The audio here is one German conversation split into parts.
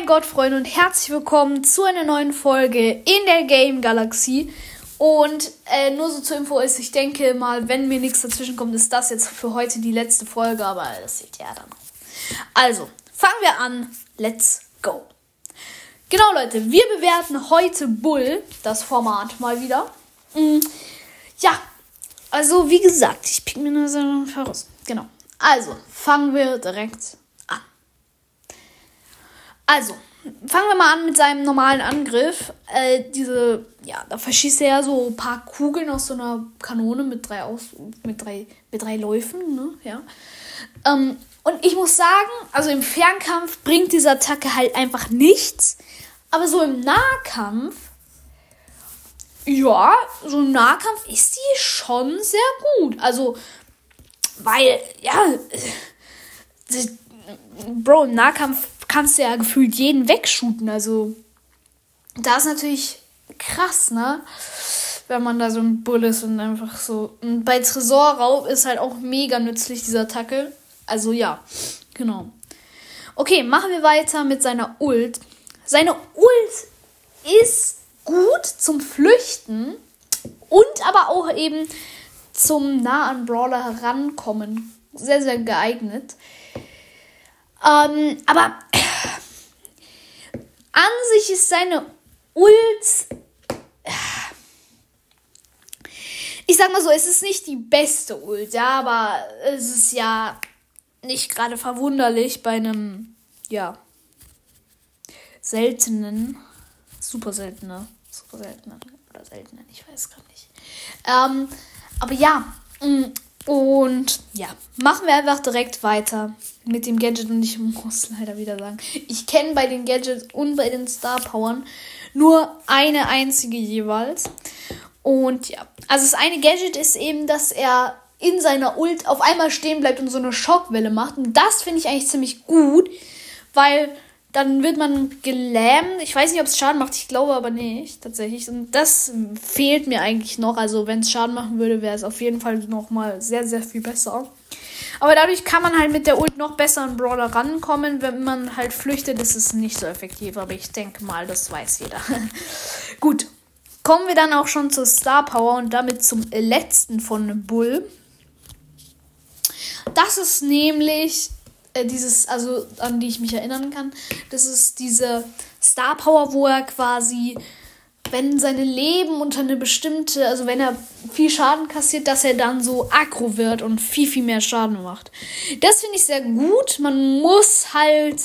mein Gott, Freunde, und herzlich willkommen zu einer neuen Folge in der Game Galaxie. Und äh, nur so zur Info ist, ich denke mal, wenn mir nichts dazwischen kommt, ist das jetzt für heute die letzte Folge, aber das seht ihr ja dann. Also, fangen wir an. Let's go. Genau, Leute, wir bewerten heute Bull, das Format, mal wieder. Mm, ja, also wie gesagt, ich pick mir nur so heraus. Genau. Also, fangen wir direkt an. Also, fangen wir mal an mit seinem normalen Angriff. Äh, diese, ja, da verschießt er ja so ein paar Kugeln aus so einer Kanone mit drei aus, mit drei, mit drei Läufen, ne? Ja. Ähm, und ich muss sagen, also im Fernkampf bringt diese Attacke halt einfach nichts. Aber so im Nahkampf, ja, so im Nahkampf ist die schon sehr gut. Also, weil, ja, Bro, im Nahkampf kannst du ja gefühlt jeden wegshooten. Also, da ist natürlich krass, ne? Wenn man da so ein Bull ist und einfach so. Und bei Tresorraub ist halt auch mega nützlich, dieser Attacke. Also, ja, genau. Okay, machen wir weiter mit seiner Ult. Seine Ult ist gut zum Flüchten und aber auch eben zum nah an Brawler herankommen. Sehr, sehr geeignet. Ähm, aber an sich ist seine Ult. Ich sag mal so, es ist nicht die beste Ult, ja, aber es ist ja nicht gerade verwunderlich bei einem, ja, seltenen, super seltener, super seltener oder seltener, ich weiß gerade nicht. Ähm, aber ja, mm, und ja, machen wir einfach direkt weiter mit dem Gadget und ich muss leider wieder sagen, ich kenne bei den Gadgets und bei den Star Powern nur eine einzige jeweils. Und ja, also das eine Gadget ist eben, dass er in seiner Ult auf einmal stehen bleibt und so eine Schockwelle macht. Und das finde ich eigentlich ziemlich gut, weil dann wird man gelähmt. Ich weiß nicht, ob es Schaden macht. Ich glaube aber nicht, tatsächlich. Und das fehlt mir eigentlich noch. Also, wenn es Schaden machen würde, wäre es auf jeden Fall noch mal sehr, sehr viel besser. Aber dadurch kann man halt mit der Ult noch besser an Brawler rankommen. Wenn man halt flüchtet, ist es nicht so effektiv. Aber ich denke mal, das weiß jeder. Gut. Kommen wir dann auch schon zur Star Power und damit zum letzten von Bull. Das ist nämlich äh, dieses, also an die ich mich erinnern kann, das ist diese Star Power, wo er quasi, wenn seine Leben unter eine bestimmte, also wenn er viel Schaden kassiert, dass er dann so aggro wird und viel, viel mehr Schaden macht. Das finde ich sehr gut. Man muss halt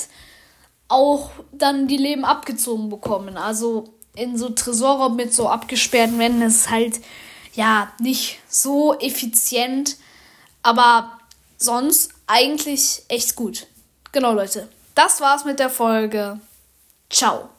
auch dann die Leben abgezogen bekommen. Also in so Tresore mit so abgesperrten Wänden ist halt ja nicht so effizient, aber sonst eigentlich echt gut. Genau, Leute. Das war's mit der Folge. Ciao.